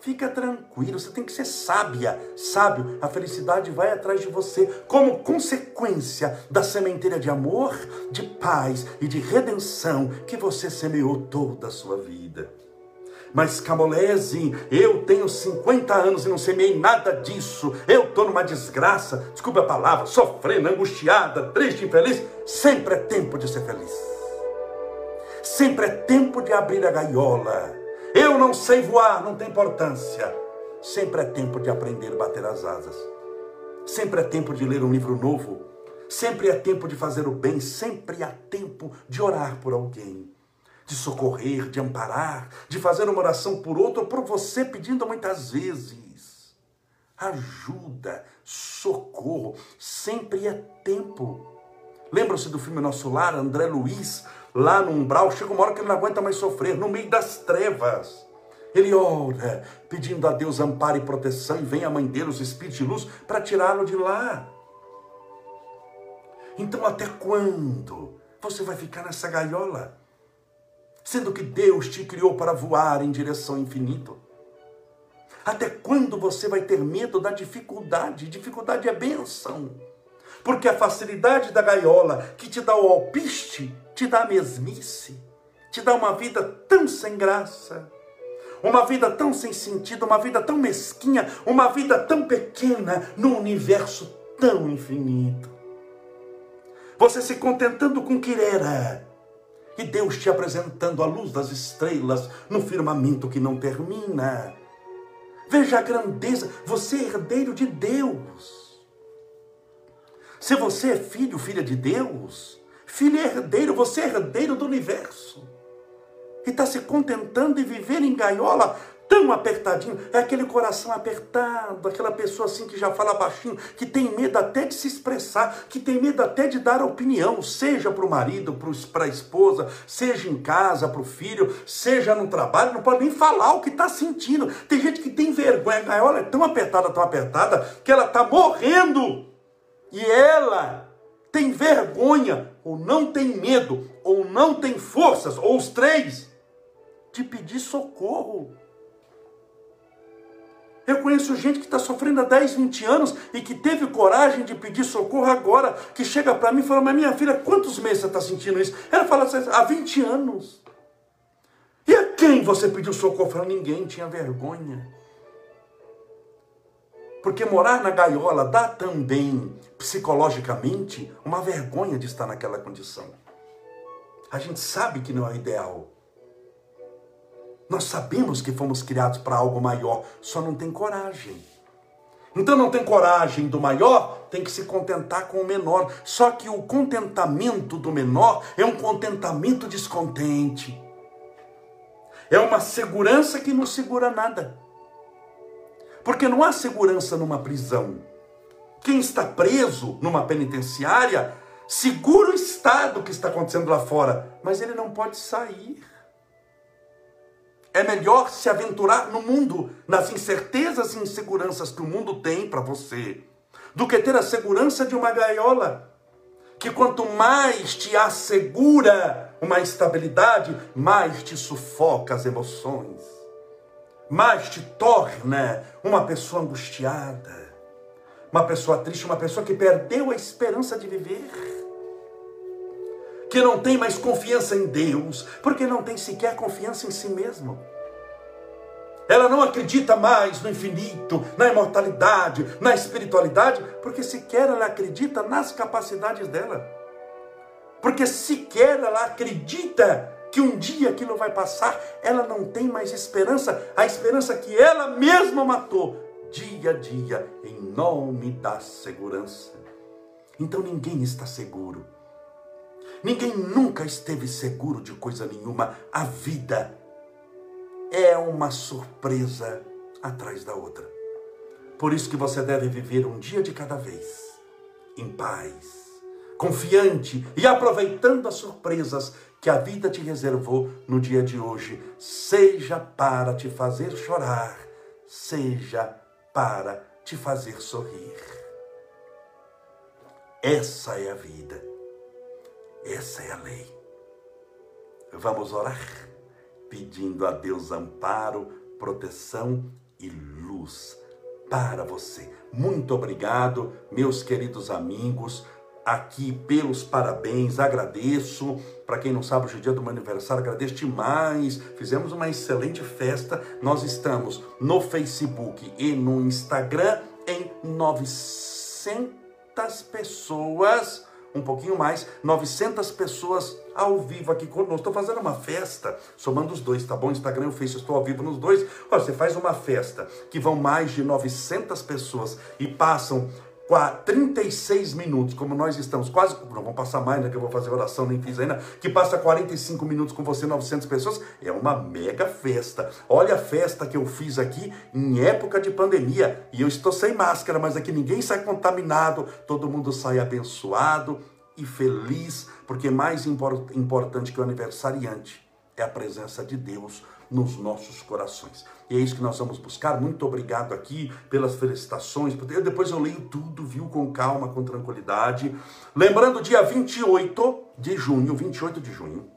Fica tranquilo, você tem que ser sábia, sábio. A felicidade vai atrás de você como consequência da sementeira de amor, de paz e de redenção que você semeou toda a sua vida. Mas Camolese, eu tenho 50 anos e não semeei nada disso. Eu estou numa desgraça, desculpa a palavra, sofrendo, angustiada, triste, infeliz. Sempre é tempo de ser feliz. Sempre é tempo de abrir a gaiola eu não sei voar, não tem importância. Sempre é tempo de aprender a bater as asas. Sempre é tempo de ler um livro novo. Sempre é tempo de fazer o bem. Sempre há tempo de orar por alguém. De socorrer, de amparar, de fazer uma oração por outro ou por você, pedindo muitas vezes. Ajuda, socorro. Sempre é tempo. Lembram-se do filme Nosso Lar, André Luiz, lá no umbral, chega uma hora que ele não aguenta mais sofrer, no meio das trevas. Ele ora, pedindo a Deus amparo e proteção, e vem a mãe dele, os espíritos de luz, para tirá-lo de lá. Então, até quando você vai ficar nessa gaiola? Sendo que Deus te criou para voar em direção ao infinito. Até quando você vai ter medo da dificuldade? Dificuldade é bênção. Porque a facilidade da gaiola que te dá o alpiste te dá mesmice, te dá uma vida tão sem graça, uma vida tão sem sentido, uma vida tão mesquinha, uma vida tão pequena no universo tão infinito. Você se contentando com o que era, e Deus te apresentando a luz das estrelas no firmamento que não termina. Veja a grandeza, você é herdeiro de Deus. Se você é filho, filha de Deus, Filho é herdeiro, você é herdeiro do universo. E está se contentando em viver em gaiola tão apertadinho. É aquele coração apertado, aquela pessoa assim que já fala baixinho, que tem medo até de se expressar, que tem medo até de dar opinião, seja para o marido, para a esposa, seja em casa, para o filho, seja no trabalho, não pode nem falar o que está sentindo. Tem gente que tem vergonha, a gaiola é tão apertada, tão apertada, que ela está morrendo. E ela tem vergonha, ou não tem medo, ou não tem forças, ou os três, de pedir socorro. Eu conheço gente que está sofrendo há 10, 20 anos e que teve coragem de pedir socorro agora, que chega para mim e fala, mas minha filha, quantos meses você está sentindo isso? Ela fala assim, há 20 anos. E a quem você pediu socorro? Fala, ninguém tinha vergonha. Porque morar na gaiola dá também, psicologicamente, uma vergonha de estar naquela condição. A gente sabe que não é o ideal. Nós sabemos que fomos criados para algo maior, só não tem coragem. Então não tem coragem do maior, tem que se contentar com o menor. Só que o contentamento do menor é um contentamento descontente. É uma segurança que não segura nada. Porque não há segurança numa prisão. Quem está preso numa penitenciária segura o estado que está acontecendo lá fora, mas ele não pode sair. É melhor se aventurar no mundo, nas incertezas e inseguranças que o mundo tem para você, do que ter a segurança de uma gaiola, que quanto mais te assegura uma estabilidade, mais te sufoca as emoções mais te torna uma pessoa angustiada, uma pessoa triste, uma pessoa que perdeu a esperança de viver, que não tem mais confiança em Deus, porque não tem sequer confiança em si mesmo. Ela não acredita mais no infinito, na imortalidade, na espiritualidade, porque sequer ela acredita nas capacidades dela. Porque sequer ela acredita que um dia aquilo vai passar, ela não tem mais esperança, a esperança que ela mesma matou, dia a dia, em nome da segurança. Então ninguém está seguro. Ninguém nunca esteve seguro de coisa nenhuma. A vida é uma surpresa atrás da outra. Por isso que você deve viver um dia de cada vez, em paz, confiante e aproveitando as surpresas que a vida te reservou no dia de hoje, seja para te fazer chorar, seja para te fazer sorrir. Essa é a vida, essa é a lei. Vamos orar pedindo a Deus amparo, proteção e luz para você. Muito obrigado, meus queridos amigos, aqui pelos parabéns, agradeço. Para quem não sabe, hoje é dia do meu aniversário, agradeço demais. Fizemos uma excelente festa. Nós estamos no Facebook e no Instagram em 900 pessoas um pouquinho mais, 900 pessoas ao vivo aqui conosco. Estou fazendo uma festa, somando os dois, tá bom? Instagram e o Face, estou ao vivo nos dois. Olha, você faz uma festa que vão mais de 900 pessoas e passam 36 minutos, como nós estamos, quase, não vamos passar mais, né, que eu vou fazer oração, nem fiz ainda, que passa 45 minutos com você, 900 pessoas, é uma mega festa. Olha a festa que eu fiz aqui em época de pandemia, e eu estou sem máscara, mas aqui ninguém sai contaminado, todo mundo sai abençoado e feliz, porque mais importante que o aniversariante é a presença de Deus nos nossos corações. E é isso que nós vamos buscar. Muito obrigado aqui pelas felicitações. Depois eu leio tudo, viu, com calma, com tranquilidade. Lembrando, dia 28 de junho, 28 de junho,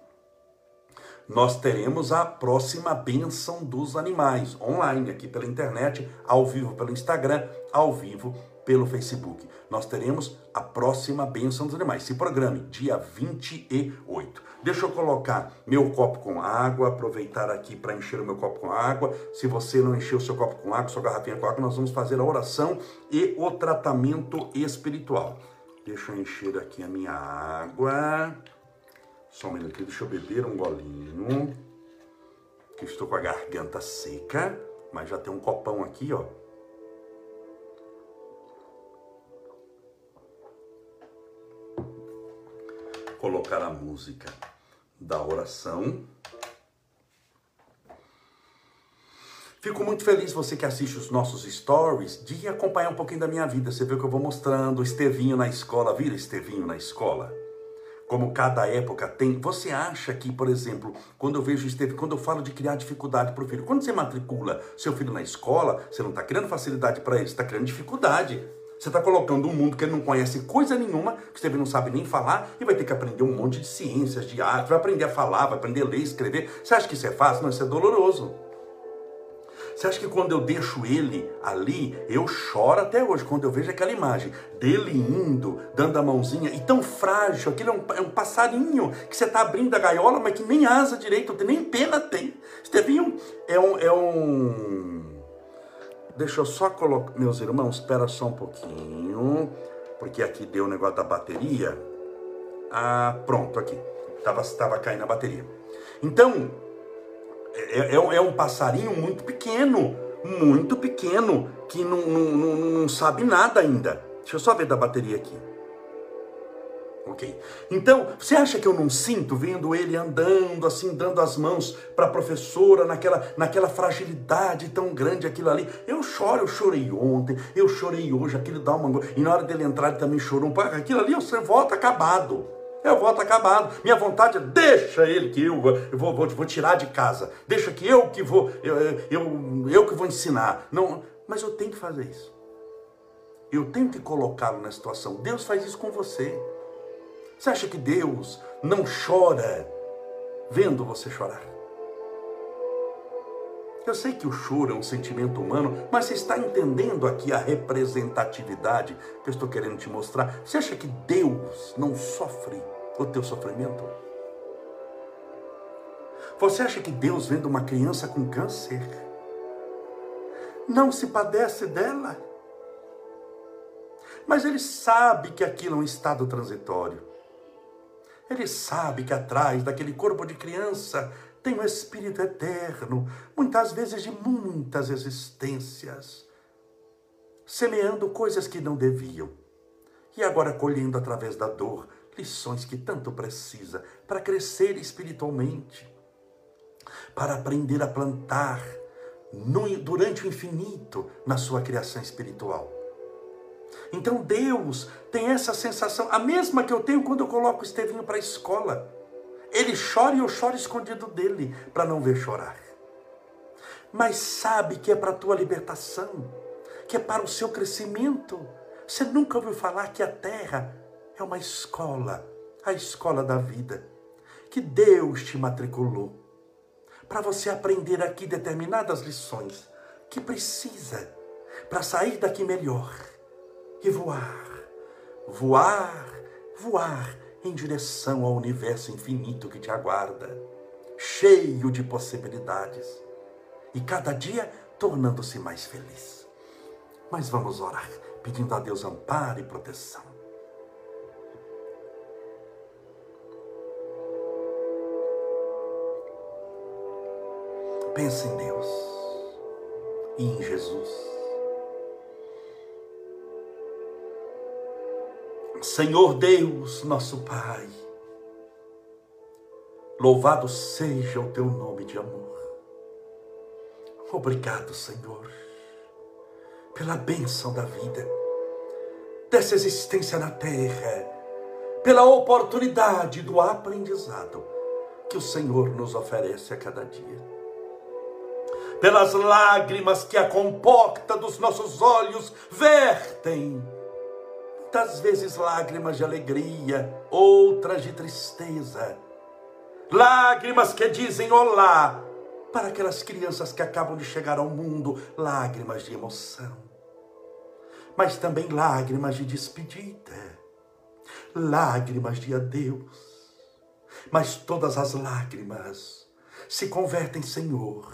nós teremos a próxima bênção dos animais, online, aqui pela internet, ao vivo pelo Instagram, ao vivo pelo Facebook. Nós teremos a próxima bênção dos animais. Se programe, dia 28. Deixa eu colocar meu copo com água, aproveitar aqui para encher o meu copo com água. Se você não encheu o seu copo com água, sua garrafinha com água, nós vamos fazer a oração e o tratamento espiritual. Deixa eu encher aqui a minha água. Só um minutinho, deixa eu beber um golinho. Que estou com a garganta seca, mas já tem um copão aqui, ó colocar a música da oração. Fico muito feliz você que assiste os nossos stories de acompanhar um pouquinho da minha vida. Você vê o que eu vou mostrando, Estevinho na escola, vira Estevinho na escola. Como cada época tem. Você acha que, por exemplo, quando eu vejo Estevinho, quando eu falo de criar dificuldade para o filho, quando você matricula seu filho na escola, você não está criando facilidade para ele, está criando dificuldade. Você está colocando um mundo que ele não conhece coisa nenhuma, que você não sabe nem falar, e vai ter que aprender um monte de ciências, de arte, vai aprender a falar, vai aprender a ler, escrever. Você acha que isso é fácil? Não, isso é doloroso. Você acha que quando eu deixo ele ali, eu choro até hoje, quando eu vejo aquela imagem dele indo, dando a mãozinha, e tão frágil, aquele é um, é um passarinho que você está abrindo a gaiola, mas que nem asa direito, nem pena tem. Estevinho é um, é um Deixa eu só colocar, meus irmãos, espera só um pouquinho, porque aqui deu o negócio da bateria. Ah, pronto, aqui. Tava, tava caindo a bateria. Então, é, é, é um passarinho muito pequeno, muito pequeno, que não, não, não, não sabe nada ainda. Deixa eu só ver da bateria aqui. Ok. Então, você acha que eu não sinto vendo ele andando, assim, dando as mãos para a professora, naquela, naquela fragilidade tão grande, aquilo ali? Eu choro, eu chorei ontem, eu chorei hoje, aquilo dá uma. E na hora dele entrar, ele também chorou um pouco. Aquilo ali, você volta acabado. Eu volto acabado. Minha vontade é deixa ele que eu, eu vou, vou, vou tirar de casa. Deixa que eu que vou, eu, eu, eu que vou ensinar. Não, mas eu tenho que fazer isso. Eu tenho que colocá-lo na situação. Deus faz isso com você. Você acha que Deus não chora vendo você chorar? Eu sei que o choro é um sentimento humano, mas você está entendendo aqui a representatividade que eu estou querendo te mostrar? Você acha que Deus não sofre o teu sofrimento? Você acha que Deus, vendo uma criança com câncer, não se padece dela? Mas Ele sabe que aquilo é um estado transitório. Ele sabe que atrás daquele corpo de criança tem um espírito eterno, muitas vezes de muitas existências, semeando coisas que não deviam, e agora colhendo através da dor lições que tanto precisa para crescer espiritualmente, para aprender a plantar no, durante o infinito na sua criação espiritual. Então Deus tem essa sensação, a mesma que eu tenho quando eu coloco o Estevinho para a escola. Ele chora e eu choro escondido dele para não ver chorar. Mas sabe que é para a tua libertação, que é para o seu crescimento. Você nunca ouviu falar que a terra é uma escola, a escola da vida, que Deus te matriculou para você aprender aqui determinadas lições que precisa para sair daqui melhor e voar, voar, voar em direção ao universo infinito que te aguarda, cheio de possibilidades e cada dia tornando-se mais feliz. Mas vamos orar, pedindo a Deus amparo e proteção. Pense em Deus e em Jesus. Senhor Deus, nosso Pai, louvado seja o teu nome de amor. Obrigado, Senhor, pela bênção da vida, dessa existência na terra, pela oportunidade do aprendizado que o Senhor nos oferece a cada dia. Pelas lágrimas que a comporta dos nossos olhos vertem muitas vezes lágrimas de alegria, outras de tristeza. Lágrimas que dizem olá para aquelas crianças que acabam de chegar ao mundo, lágrimas de emoção. Mas também lágrimas de despedida, lágrimas de adeus. Mas todas as lágrimas se convertem, Senhor,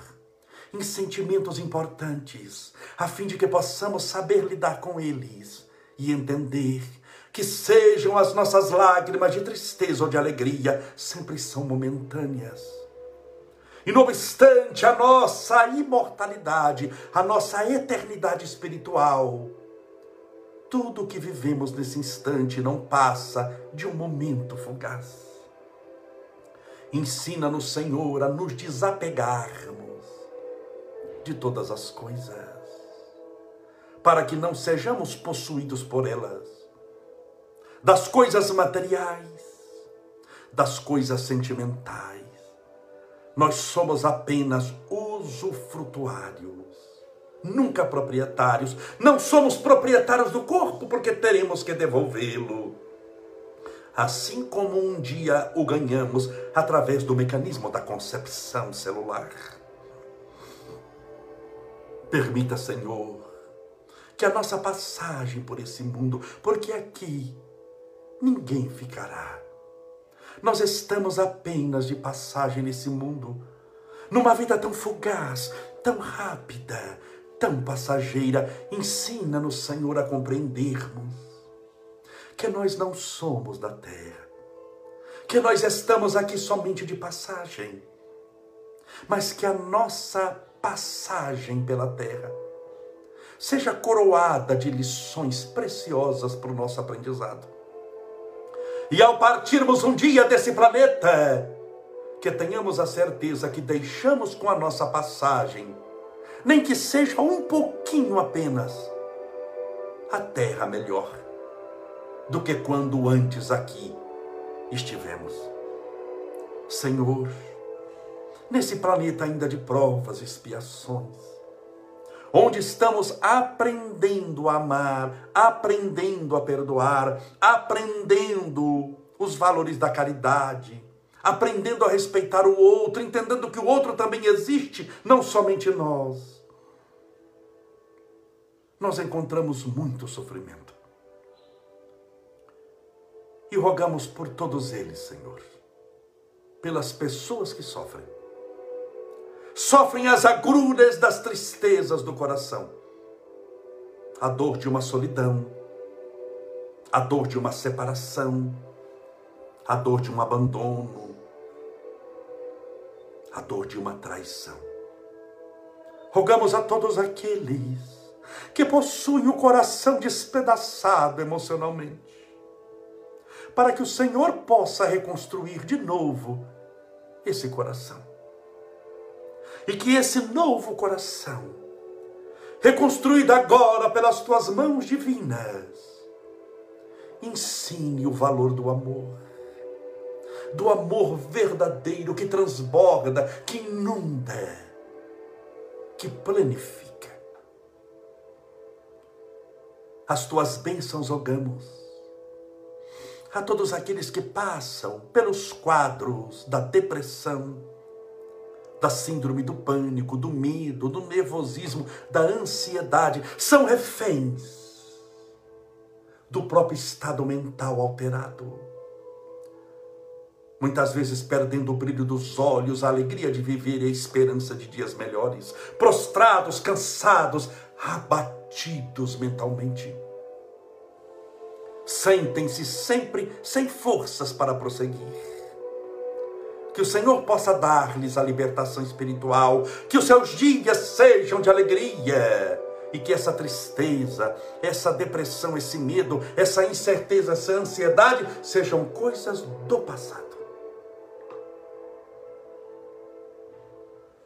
em sentimentos importantes, a fim de que possamos saber lidar com eles e entender que sejam as nossas lágrimas de tristeza ou de alegria, sempre são momentâneas. E não obstante a nossa imortalidade, a nossa eternidade espiritual, tudo o que vivemos nesse instante não passa de um momento fugaz. Ensina-nos, Senhor, a nos desapegarmos de todas as coisas para que não sejamos possuídos por elas. Das coisas materiais, das coisas sentimentais. Nós somos apenas usufrutuários, nunca proprietários. Não somos proprietários do corpo porque teremos que devolvê-lo. Assim como um dia o ganhamos através do mecanismo da concepção celular. Permita, Senhor, que a nossa passagem por esse mundo, porque aqui ninguém ficará. Nós estamos apenas de passagem nesse mundo, numa vida tão fugaz, tão rápida, tão passageira. Ensina-nos, Senhor, a compreendermos que nós não somos da terra, que nós estamos aqui somente de passagem, mas que a nossa passagem pela terra seja coroada de lições preciosas para o nosso aprendizado. E ao partirmos um dia desse planeta, que tenhamos a certeza que deixamos com a nossa passagem, nem que seja um pouquinho apenas, a terra melhor do que quando antes aqui estivemos. Senhor, nesse planeta ainda de provas e expiações, onde estamos aprendendo a amar, aprendendo a perdoar, aprendendo os valores da caridade, aprendendo a respeitar o outro, entendendo que o outro também existe, não somente nós. Nós encontramos muito sofrimento. E rogamos por todos eles, Senhor, pelas pessoas que sofrem sofrem as agruras das tristezas do coração. A dor de uma solidão, a dor de uma separação, a dor de um abandono, a dor de uma traição. Rogamos a todos aqueles que possuem o coração despedaçado emocionalmente, para que o Senhor possa reconstruir de novo esse coração e que esse novo coração reconstruída agora pelas tuas mãos divinas. Ensine o valor do amor, do amor verdadeiro que transborda, que inunda, que planifica. As tuas bênçãos rogamos a todos aqueles que passam pelos quadros da depressão, da síndrome do pânico, do medo, do nervosismo, da ansiedade, são reféns do próprio estado mental alterado. Muitas vezes perdendo o brilho dos olhos, a alegria de viver e a esperança de dias melhores, prostrados, cansados, abatidos mentalmente. Sentem-se sempre sem forças para prosseguir que o Senhor possa dar-lhes a libertação espiritual, que os seus dias sejam de alegria e que essa tristeza, essa depressão, esse medo, essa incerteza, essa ansiedade sejam coisas do passado.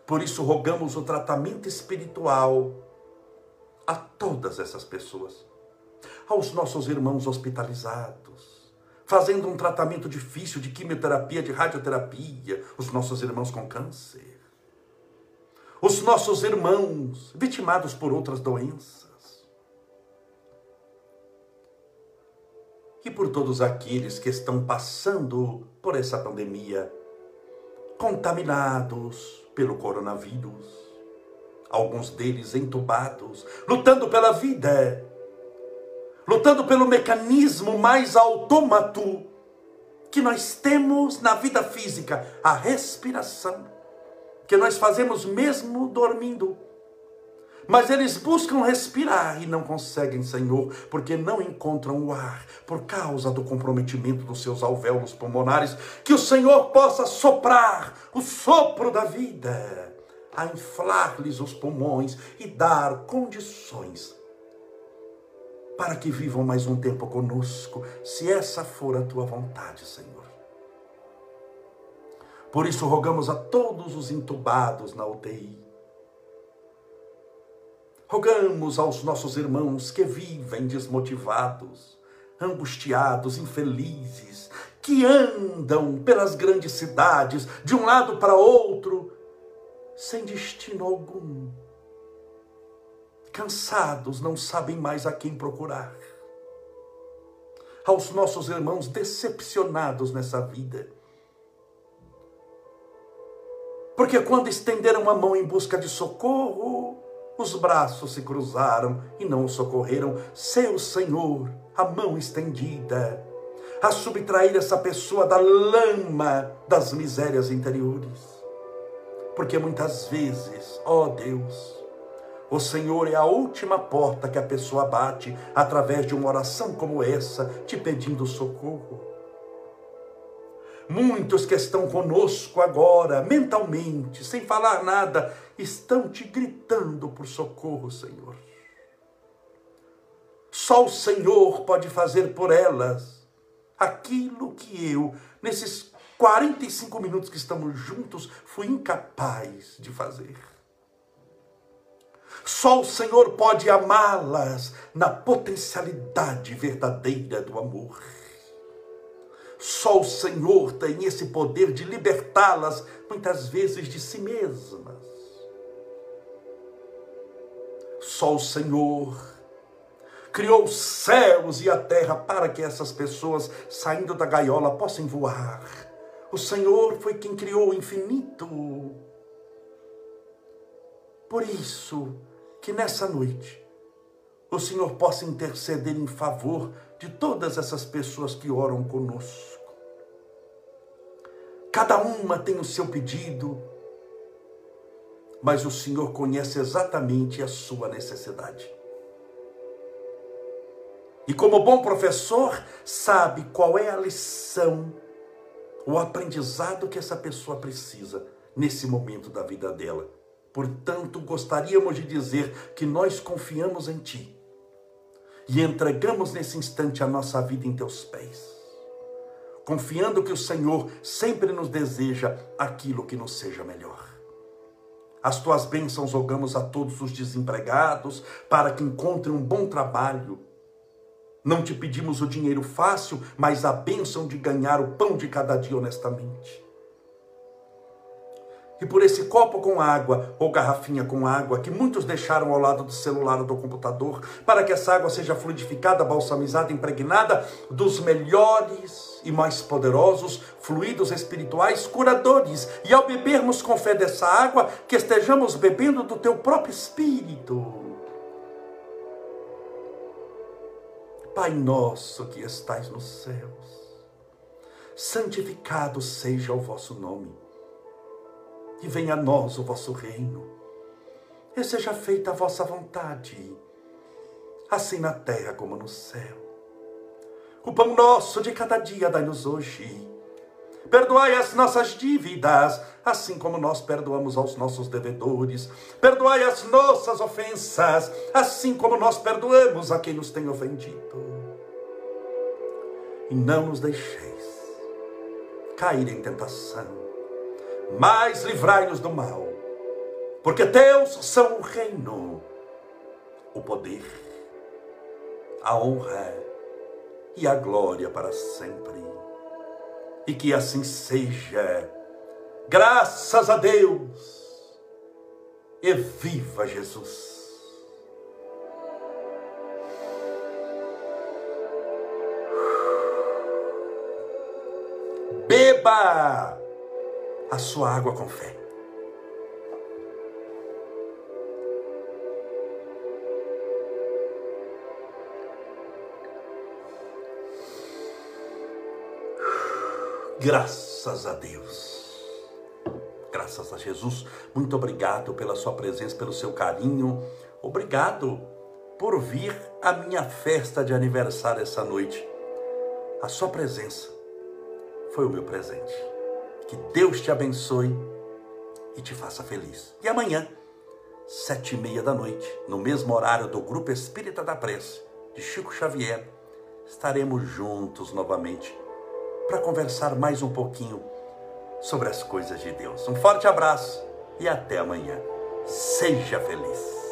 Por isso, rogamos o tratamento espiritual a todas essas pessoas, aos nossos irmãos hospitalizados, fazendo um tratamento difícil de quimioterapia, de radioterapia, os nossos irmãos com câncer, os nossos irmãos vitimados por outras doenças, e por todos aqueles que estão passando por essa pandemia, contaminados pelo coronavírus, alguns deles entubados, lutando pela vida lutando pelo mecanismo mais autômato que nós temos na vida física, a respiração, que nós fazemos mesmo dormindo. Mas eles buscam respirar e não conseguem, Senhor, porque não encontram o ar, por causa do comprometimento dos seus alvéolos pulmonares. Que o Senhor possa soprar o sopro da vida, a inflar-lhes os pulmões e dar condições para que vivam mais um tempo conosco, se essa for a tua vontade, Senhor. Por isso, rogamos a todos os entubados na UTI. Rogamos aos nossos irmãos que vivem desmotivados, angustiados, infelizes, que andam pelas grandes cidades, de um lado para outro, sem destino algum cansados, não sabem mais a quem procurar. Aos nossos irmãos decepcionados nessa vida. Porque quando estenderam a mão em busca de socorro, os braços se cruzaram e não socorreram. Seu Senhor, a mão estendida, a subtrair essa pessoa da lama das misérias interiores. Porque muitas vezes, ó Deus, o Senhor é a última porta que a pessoa bate através de uma oração como essa, te pedindo socorro. Muitos que estão conosco agora, mentalmente, sem falar nada, estão te gritando por socorro, Senhor. Só o Senhor pode fazer por elas aquilo que eu, nesses 45 minutos que estamos juntos, fui incapaz de fazer. Só o Senhor pode amá-las na potencialidade verdadeira do amor. Só o Senhor tem esse poder de libertá-las, muitas vezes, de si mesmas. Só o Senhor criou os céus e a terra para que essas pessoas, saindo da gaiola, possam voar. O Senhor foi quem criou o infinito. Por isso, que nessa noite o Senhor possa interceder em favor de todas essas pessoas que oram conosco. Cada uma tem o seu pedido, mas o Senhor conhece exatamente a sua necessidade. E como bom professor, sabe qual é a lição, o aprendizado que essa pessoa precisa nesse momento da vida dela. Portanto, gostaríamos de dizer que nós confiamos em Ti e entregamos nesse instante a nossa vida em Teus pés, confiando que o Senhor sempre nos deseja aquilo que nos seja melhor. As tuas bênçãos rogamos a todos os desempregados para que encontrem um bom trabalho. Não te pedimos o dinheiro fácil, mas a bênção de ganhar o pão de cada dia honestamente e por esse copo com água ou garrafinha com água que muitos deixaram ao lado do celular ou do computador, para que essa água seja fluidificada, balsamizada, impregnada dos melhores e mais poderosos fluidos espirituais curadores. E ao bebermos com fé dessa água, que estejamos bebendo do teu próprio espírito. Pai nosso que estais nos céus, santificado seja o vosso nome e venha a nós o vosso reino. E seja feita a vossa vontade, assim na terra como no céu. O pão nosso de cada dia dai-nos hoje. Perdoai as nossas dívidas, assim como nós perdoamos aos nossos devedores. Perdoai as nossas ofensas, assim como nós perdoamos a quem nos tem ofendido. E não nos deixeis cair em tentação mas livrai-nos do mal, porque teus são o reino, o poder, a honra e a glória para sempre. E que assim seja, graças a Deus, e viva Jesus. Beba! A sua água com fé. Graças a Deus. Graças a Jesus. Muito obrigado pela sua presença, pelo seu carinho. Obrigado por vir à minha festa de aniversário essa noite. A sua presença foi o meu presente. Que Deus te abençoe e te faça feliz. E amanhã, sete e meia da noite, no mesmo horário do Grupo Espírita da Prece, de Chico Xavier, estaremos juntos novamente para conversar mais um pouquinho sobre as coisas de Deus. Um forte abraço e até amanhã. Seja feliz.